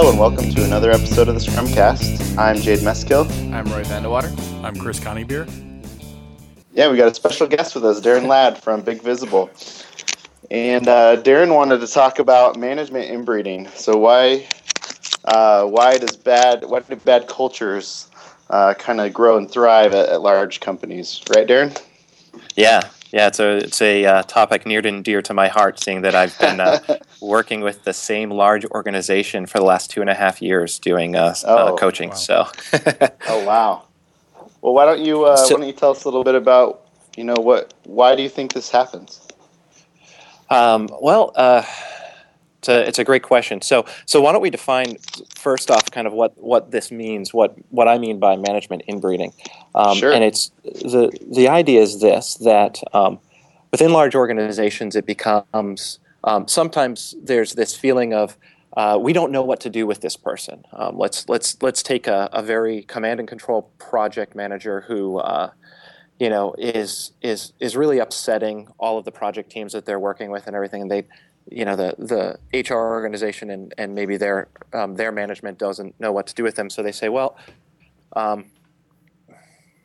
Hello and welcome to another episode of the Scrumcast. I'm Jade Meskill. I'm Roy van de Water. I'm Chris Coneybeer. Yeah, we got a special guest with us, Darrin Ladd from Big Visible. And uh, Darrin wanted to talk about management inbreeding. So why uh, why does bad why do bad cultures uh, kind of grow and thrive at, at, large companies, right, Darrin? Yeah, yeah, it's a it's a uh, topic near and dear to my heart, seeing that I've been uh, working with the same large organization for the last two and a half years doing uh, uh oh, coaching. Wow. So, oh wow. Well, why don't you uh, so, why don't you tell us a little bit about you know what why do you think this happens? Um, well uh, it's a, it's a great question. So, so why don't we define first off kind of what, what this means, what, what I mean by management inbreeding. Um, sure. And it's the, the idea is this that um, within large organizations, it becomes um, sometimes there's this feeling of uh, we don't know what to do with this person. Um, let's, let's, let's take a, a, very command and control project manager who uh, you know is is is really upsetting all of the project teams that they're working with and everything and they you know the the HR organization and and maybe their um, their management doesn't know what to do with them, so they say, well. Um,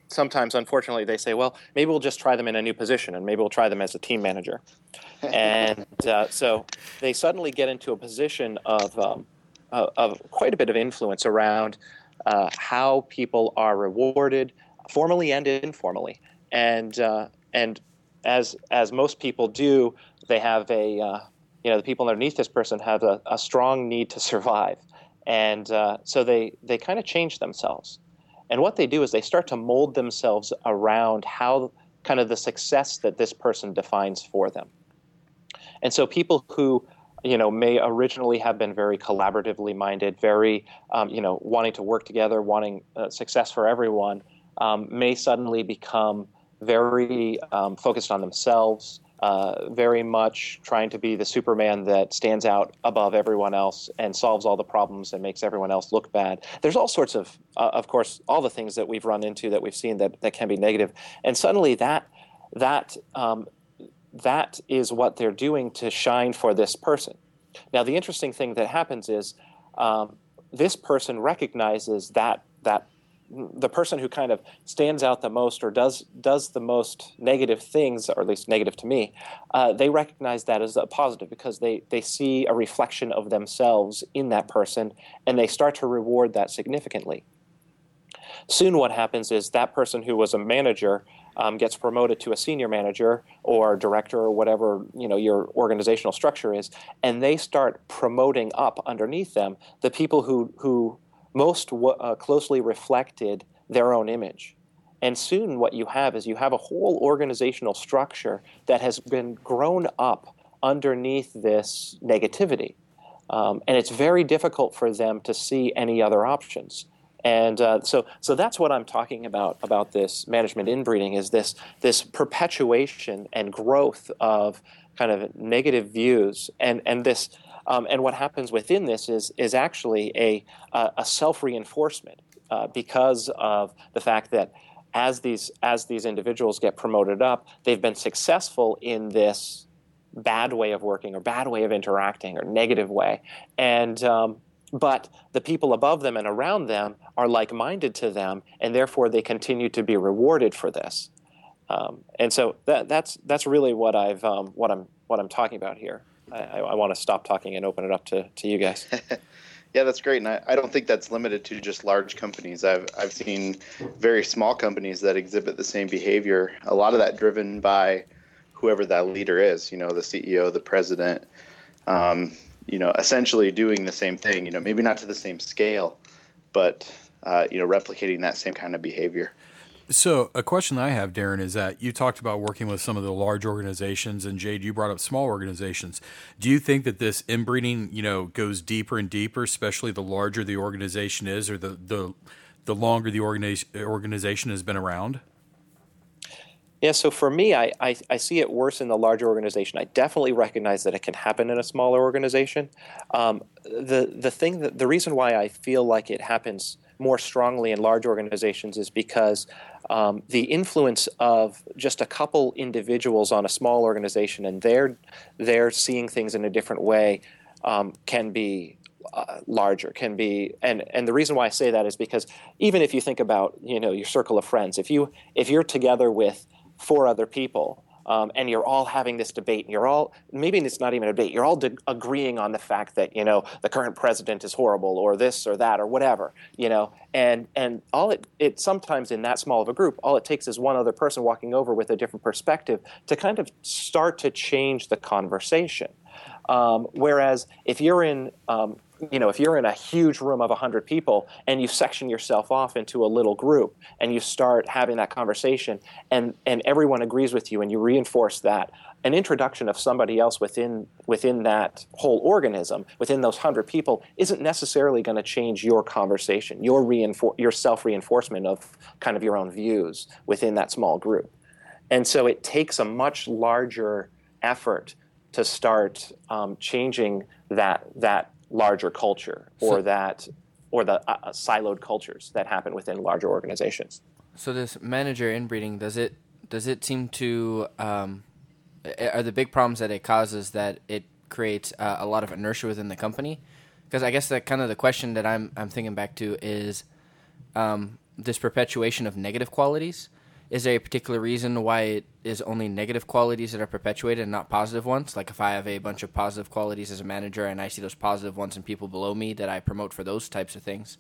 sometimes, unfortunately, they say, well, maybe we'll just try them in a new position, and maybe we'll try them as a team manager. and uh, so they suddenly get into a position of um, of, of quite a bit of influence around uh, how people are rewarded, formally and informally, and uh, and as as most people do, they have a uh, you know the people underneath this person have a, a strong need to survive. And uh, so they they kind of change themselves. And what they do is they start to mold themselves around how kind of the success that this person defines for them. And so people who you know may originally have been very collaboratively minded very um, you know wanting to work together wanting uh, success for everyone um, may suddenly become very um, focused on themselves uh, very much trying to be the Superman that stands out above everyone else and solves all the problems and makes everyone else look bad. There's all sorts of, uh, of course, all the things that we've run into that we've seen that, that can be negative. And suddenly that that um, that is what they're doing to shine for this person. Now, the interesting thing that happens is um, this person recognizes that that the person who kind of stands out the most or does does the most negative things, or at least negative to me, uh, they recognize that as a positive because they they see a reflection of themselves in that person, and they start to reward that significantly. Soon, what happens is that person who was a manager um, gets promoted to a senior manager or director or whatever you know your organizational structure is, and they start promoting up underneath them the people who who most uh, closely reflected their own image. And soon, what you have is you have a whole organizational structure that has been grown up underneath this negativity. Um, and it's very difficult for them to see any other options. And uh, so, so that's what I'm talking about about this management inbreeding is this this perpetuation and growth of kind of negative views and and this um, and what happens within this is, is actually a, a self reinforcement uh, because of the fact that as these, as these individuals get promoted up, they've been successful in this bad way of working or bad way of interacting or negative way. And, um, but the people above them and around them are like minded to them, and therefore they continue to be rewarded for this. Um, and so that, that's, that's really what, I've, um, what, I'm, what I'm talking about here. I, I want to stop talking and open it up to, to you guys. yeah, that's great. And I, I don't think that's limited to just large companies. I've, I've seen very small companies that exhibit the same behavior. A lot of that driven by whoever that leader is, you know, the CEO, the president, um, you know, essentially doing the same thing, you know, maybe not to the same scale, but, uh, you know, replicating that same kind of behavior. So, a question I have, Darrin, is that you talked about working with some of the large organizations, and Jade, you brought up small organizations. Do you think that this inbreeding, you know, goes deeper and deeper, especially the larger the organization is, or the the, the longer the organization has been around? Yeah, so for me, I, I, I, see it worse in the larger organization. I definitely recognize that it can happen in a smaller organization. Um, the the thing that the reason why I feel like it happens more strongly in large organizations is because um, the influence of just a couple individuals on a small organization and they're they're seeing things in a different way um, can be uh, larger can be and and the reason why I say that is because even if you think about you know your circle of friends if you if you're together with four other people um, and you're all having this debate and you're all maybe it's not even a debate you're all de- agreeing on the fact that you know the current president is horrible or this or that or whatever you know? And and all it it sometimes in that small of a group all it takes is one other person walking over with a different perspective to kind of start to change the conversation. Um, whereas if you're in um, you know, if you're in a huge room of 100 people and you section yourself off into a little group and you start having that conversation and, and everyone agrees with you and you reinforce that, an introduction of somebody else within, within that whole organism, within those 100 people, isn't necessarily going to change your conversation, your, reinfor- your self reinforcement of kind of your own views within that small group. And so it takes a much larger effort to start um, changing that, that larger culture or so, that or the uh, uh, siloed cultures that happen within larger organizations. So this manager inbreeding does it does it seem to um, are the big problems that it causes that it creates uh, a lot of inertia within the company? Because I guess that kind of the question that I'm I'm thinking back to is um, this perpetuation of negative qualities is there a particular reason why it is only negative qualities that are perpetuated and not positive ones? Like if I have a bunch of positive qualities as a manager and I see those positive ones in people below me that I promote for those types of things.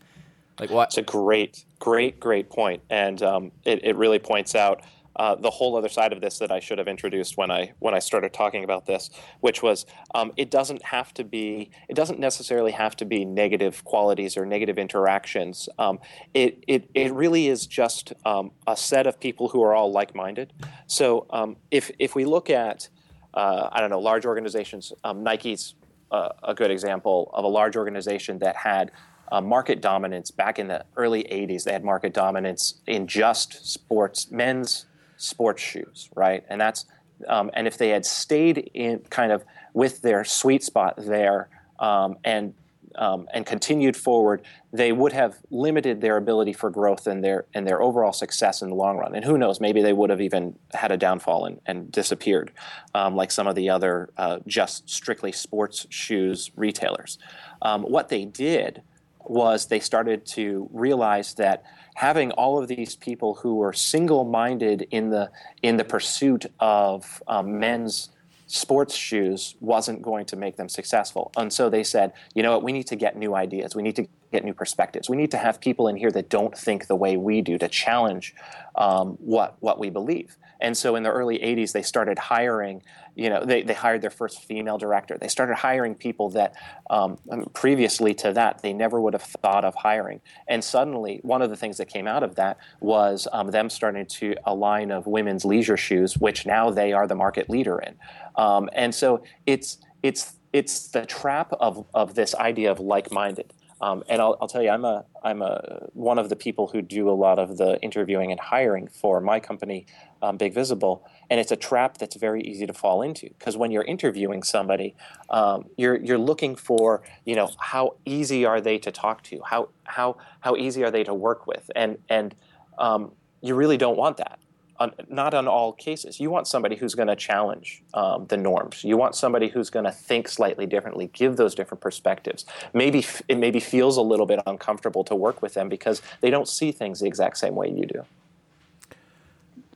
Like what? It's a great, great, great point, and um, it, it really points out uh, the whole other side of this that I should have introduced when I when I started talking about this, which was um, it doesn't have to be it doesn't necessarily have to be negative qualities or negative interactions. Um, it, it it really is just um, a set of people who are all like minded. So um, if if we look at uh, I don't know large organizations, um, Nike's uh, a good example of a large organization that had uh, market dominance back in the early 80s. They had market dominance in just sports, men's sports shoes, right? And that's um, and if they had stayed in kind of with their sweet spot there um, and um, and continued forward, they would have limited their ability for growth and their and their overall success in the long run. And who knows, maybe they would have even had a downfall and, and disappeared, um, like some of the other uh, just strictly sports shoes retailers. Um, what they did was they started to realize that having all of these people who were single-minded in the in the pursuit of um, men's sports shoes wasn't going to make them successful. And so they said, you know what, we need to get new ideas. We need to get new perspectives. We need to have people in here that don't think the way we do to challenge um, what what we believe. And so in the early 80s, they started hiring, you know, they, they hired their first female director. They started hiring people that um, previously to that, they never would have thought of hiring. And suddenly, one of the things that came out of that was um, them starting to a line of women's leisure shoes, which now they are the market leader in. Um, and so it's, it's, it's the trap of, of this idea of like minded. Um, and I'll, I'll, tell you, I'm a I'm a one of the people who do a lot of the interviewing and hiring for my company, um, Big Visible, and it's a trap that's very easy to fall into because when you're interviewing somebody, um, you're you're looking for you know how easy are they to talk to, how how how easy are they to work with, and and um, you really don't want that on, not on all cases. You want somebody who's going to challenge um, the norms. You want somebody who's going to think slightly differently, give those different perspectives. Maybe it maybe feels a little bit uncomfortable to work with them because they don't see things the exact same way you do.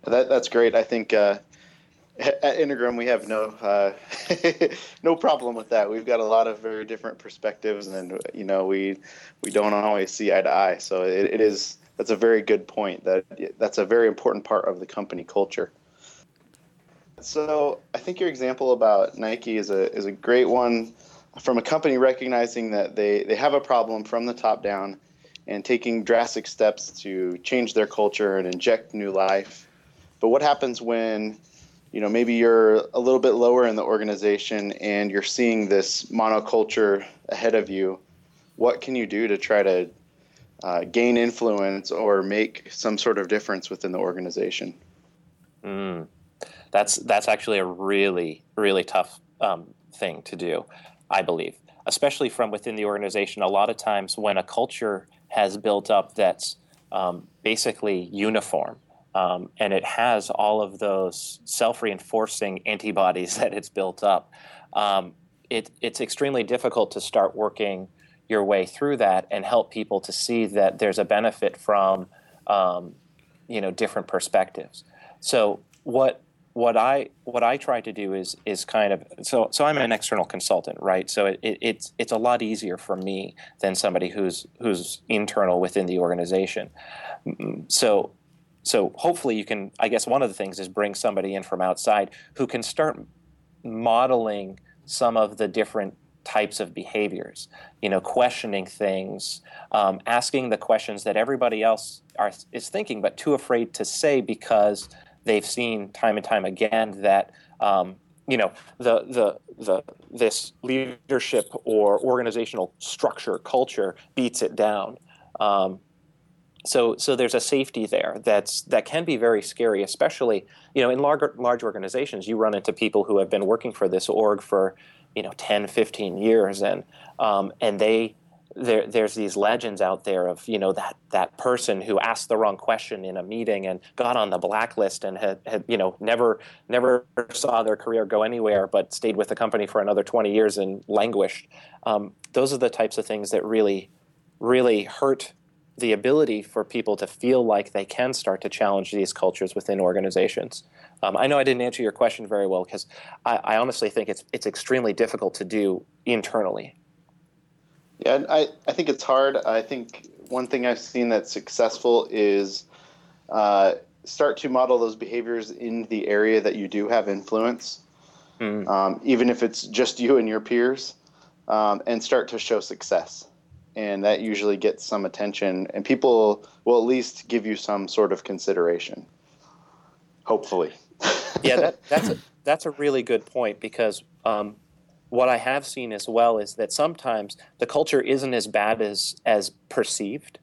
That, that's great. I think uh, at Integrum we have no uh, no problem with that. We've got a lot of very different perspectives, and you know we we don't always see eye to eye. So it, it is that's a very good point. That that's a very important part of the company culture. So I think your example about Nike is a is a great one from a company recognizing that they, they have a problem from the top down and taking drastic steps to change their culture and inject new life. But what happens when you know maybe you're a little bit lower in the organization and you're seeing this monoculture ahead of you? What can you do to try to uh, gain influence or make some sort of difference within the organization. Mm. That's that's actually a really really tough um, thing to do, I believe, especially from within the organization. A lot of times, when a culture has built up that's um, basically uniform, um, and it has all of those self-reinforcing antibodies that it's built up, um, it, it's extremely difficult to start working your way through that and help people to see that there's a benefit from um, you know different perspectives. So what what I what I try to do is is kind of so so I'm an external consultant, right? So it, it, it's it's a lot easier for me than somebody who's who's internal within the organization. Mm, so so hopefully you can. I guess one of the things is bring somebody in from outside who can start modeling some of the different types of behaviors. You know, questioning things, um, asking the questions that everybody else are, is thinking, but too afraid to say because they've seen time and time again that um, you know the the the this leadership or organizational structure culture beats it down. Um, so so there's a safety there that's that can be very scary, especially you know in large large organizations. You run into people who have been working for this org for you know 10, 15 years, and um, and they there, there's these legends out there of you know that that person who asked the wrong question in a meeting and got on the blacklist and had, had you know never never saw their career go anywhere but stayed with the company for another 20 years and languished. Um, those are the types of things that really really hurt the ability for people to feel like they can start to challenge these cultures within organizations. Um, I know I didn't answer your question very well because I, I honestly think it's it's extremely difficult to do internally. Yeah, I, I think it's hard. I think one thing I've seen that's successful is uh, start to model those behaviors in the area that you do have influence, mm. um, even if it's just you and your peers, um, and start to show success. And that usually gets some attention, and people will at least give you some sort of consideration. Hopefully. yeah, that, that's a, that's a really good point because um, what I have seen as well is that sometimes the culture isn't as bad as as perceived.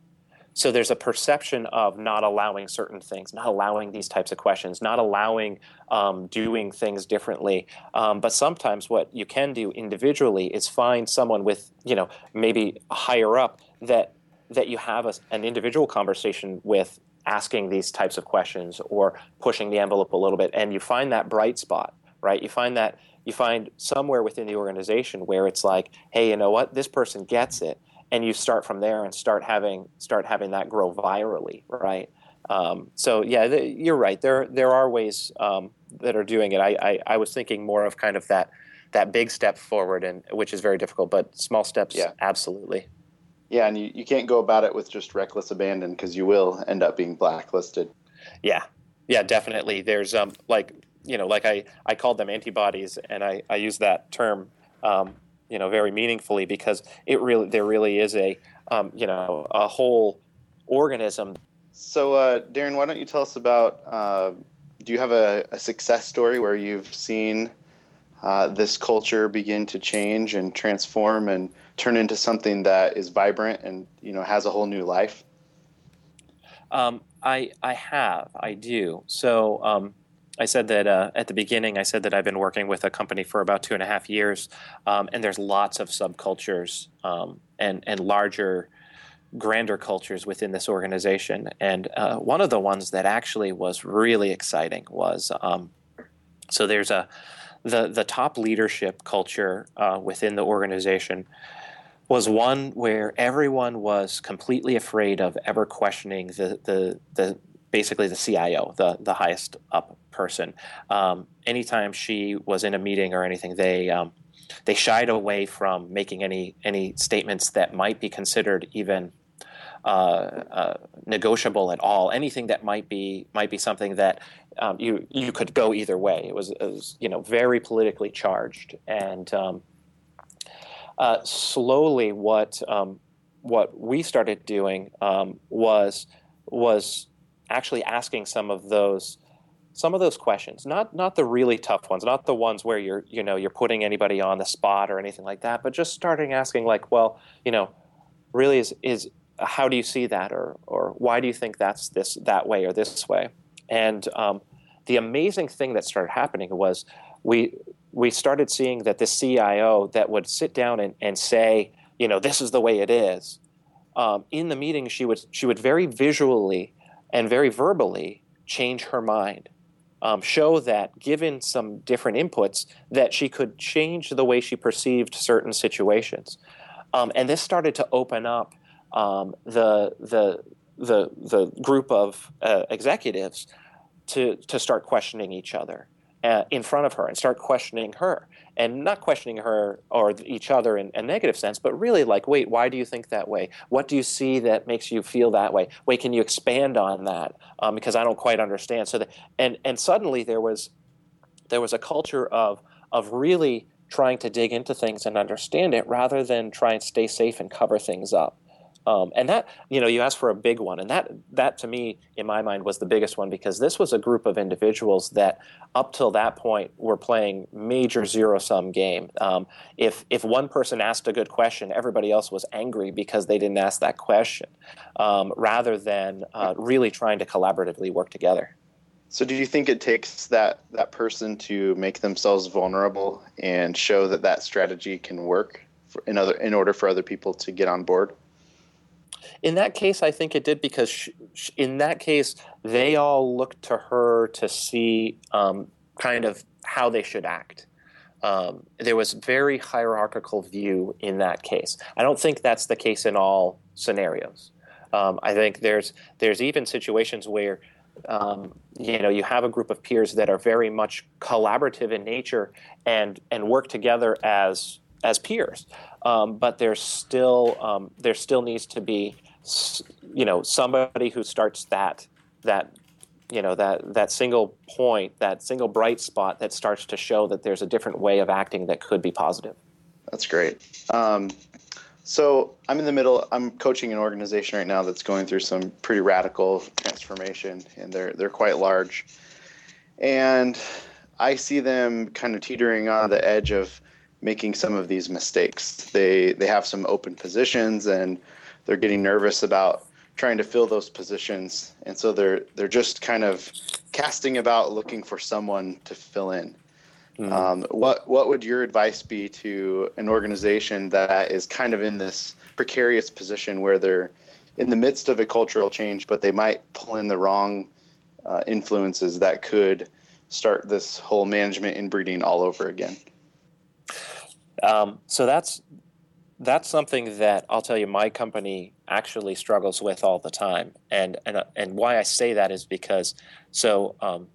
So there's a perception of not allowing certain things, not allowing these types of questions, not allowing um, doing things differently. Um, but sometimes what you can do individually is find someone with, you know, maybe higher up that that you have a, an individual conversation with asking these types of questions or pushing the envelope a little bit and you find that bright spot right? You find that you find somewhere within the organization where it's like, hey, you know what, this person gets it, and you start from there and start having start having that grow virally, right? Um, so yeah, th- you're right. There there are ways um, that are doing it. I, I, I was thinking more of kind of that that big step forward, and which is very difficult, but small steps, yeah. absolutely. Yeah, and you, you can't go about it with just reckless abandon because you will end up being blacklisted. Yeah, yeah, definitely. There's um like you know, like I, I called them antibodies, and I, I use that term, um, you know, very meaningfully because it really there really is a, um, you know, a whole organism. So, uh, Darrin, why don't you tell us about? Uh, do you have a, a, success story where you've seen uh, this culture begin to change and transform and turn into something that is vibrant and you know has a whole new life? Um, I I have I do so. Um, I said that uh, at the beginning, I said that I've been working with a company for about two and a half years, um, and there's lots of subcultures um, and and larger, grander cultures within this organization. And uh, one of the ones that actually was really exciting was um, so there's a the the top leadership culture uh, within the organization was one where everyone was completely afraid of ever questioning the the the basically the CIO, the the highest up person. Um, anytime she was in a meeting or anything, they um, they shied away from making any any statements that might be considered even uh, uh, negotiable at all. Anything that might be might be something that um, you you could go either way. It was, it was you know very politically charged, and um, uh, slowly what um, what we started doing um, was was actually asking some of those some of those questions. Not not the really tough ones not the ones where you're you know you're putting anybody on the spot or anything like that but just starting asking like well you know really is is how do you see that? Or or why do you think that's this that way or this way? And um, the amazing thing that started happening was we we started seeing that the CIO that would sit down and, and say you know this is the way it is um, in the meeting she would she would very visually and very verbally change her mind. Um, show that given some different inputs that she could change the way she perceived certain situations Um, and this started to open up um, the, the, the, the group of uh, executives to, to start questioning each other uh, in front of her and start questioning her and not questioning her or each other in a negative sense, but really like, wait, why do you think that way? What do you see that makes you feel that way? Wait, can you expand on that? Um, because I don't quite understand. So, and and suddenly there was there was a culture of of really trying to dig into things and understand it rather than try and stay safe and cover things up. Um, and that, you know, you asked for a big one, and that that to me, in my mind, was the biggest one because this was a group of individuals that, up till that point, were playing major zero sum game. Um, if if one person asked a good question, everybody else was angry because they didn't ask that question, um, rather than uh, really trying to collaboratively work together. So, do you think it takes that that person to make themselves vulnerable and show that that strategy can work in other in order for other people to get on board? In that case, I think it did because sh- sh- in that case, they all looked to her to see um, kind of how they should act. Um, there was very hierarchical view in that case. I don't think that's the case in all scenarios. Um, I think there's there's even situations where um, you know you have a group of peers that are very much collaborative in nature and and work together as as peers. Um, but there's still um, there still needs to be you know somebody who starts that that you know that that single point that single bright spot that starts to show that there's a different way of acting that could be positive. That's great. Um, so I'm in the middle. I'm coaching an organization right now that's going through some pretty radical transformation, and they're they're quite large, and I see them kind of teetering on the edge of making some of these mistakes. They they have some open positions and they're getting nervous about trying to fill those positions, and so they're they're just kind of casting about looking for someone to fill in. Mm-hmm. Um, what what would your advice be to an organization that is kind of in this precarious position where they're in the midst of a cultural change, but they might pull in the wrong uh, influences that could start this whole management inbreeding all over again? Um, so that's that's something that I'll tell you my company actually struggles with all the time, and and and why I say that is because so um,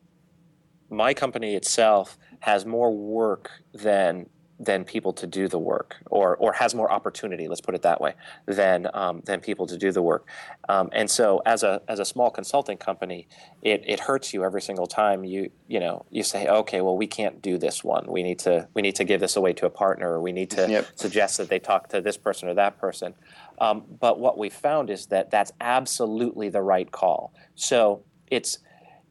my company itself has more work than than people to do the work, or or has more opportunity. Let's put it that way than um, than people to do the work. Um, and so, as a as a small consulting company, it, it hurts you every single time you you know you say, okay, well, we can't do this one. We need to we need to give this away to a partner, or we need to yep. suggest that they talk to this person or that person. Um, but what we found is that that's absolutely the right call. So it's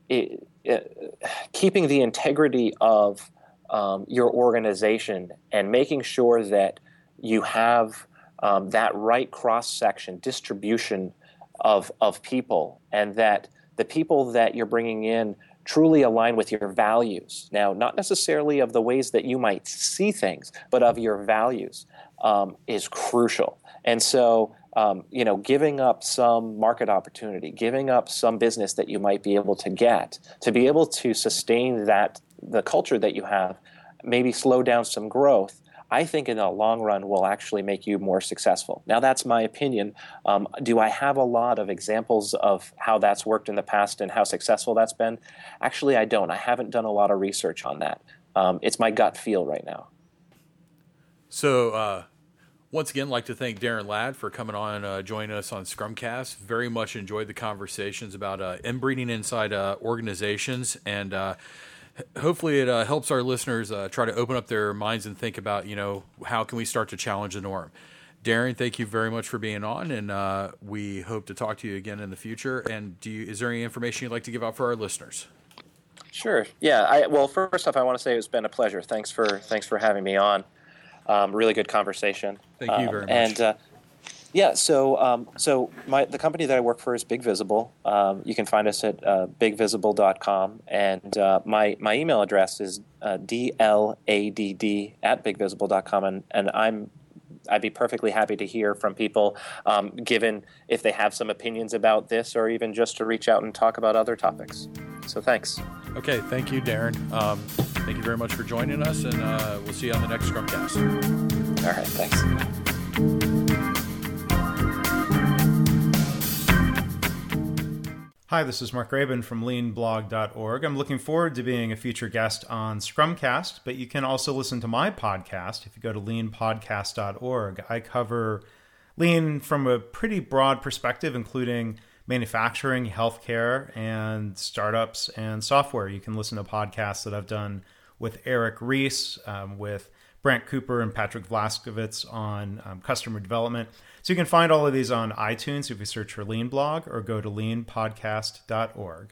it, it, keeping the integrity of um, your organization and making sure that you have um, that right cross section distribution of, of people and that the people that you're bringing in truly align with your values. Now, not necessarily of the ways that you might see things, but of your values um, is crucial. And so, um, you know, giving up some market opportunity, giving up some business that you might be able to get to be able to sustain that the culture that you have, maybe slow down some growth. I think in the long run will actually make you more successful. Now, that's my opinion. Um, do I have a lot of examples of how that's worked in the past and how successful that's been? Actually, I don't. I haven't done a lot of research on that. Um, it's my gut feel right now. So, uh, once again, like to thank Darrin Ladd for coming on, uh, joining us on Scrumcast. Very much enjoyed the conversations about uh, inbreeding inside uh, organizations, and uh, hopefully it uh, helps our listeners uh, try to open up their minds and think about, you know, how can we start to challenge the norm. Darrin, thank you very much for being on, and we hope to talk to you again in the future. And do you, is there any information you'd like to give out for our listeners? Sure. Yeah. I, well, first off, I want to say it's been a pleasure. Thanks for thanks for having me on. Um, really good conversation. Thank you very um, much. And uh, yeah, so um, so my the company that I work for is Big Visible. Um, you can find us at uh, bigvisible.com, and uh, my my email address is uh, dladd at bigvisible.com, and and I'm I'd be perfectly happy to hear from people, um, given if they have some opinions about this, or even just to reach out and talk about other topics. So thanks. Okay, thank you, Darrin. Um, thank you very much for joining us, and uh, we'll see you on the next Scrumcast. All right, thanks. Hi, this is Mark Graban from leanblog.org. I'm looking forward to being a feature guest on Scrumcast, but you can also listen to my podcast if you go to leanpodcast.org. I cover lean from a pretty broad perspective, including manufacturing, healthcare, and startups and software. You can listen to podcasts that I've done with Eric Ries, um, with Brant Cooper, and Patrick Vlaskovits on um, customer development. So you can find all of these on iTunes if you search for Lean Blog or go to leanpodcast.org.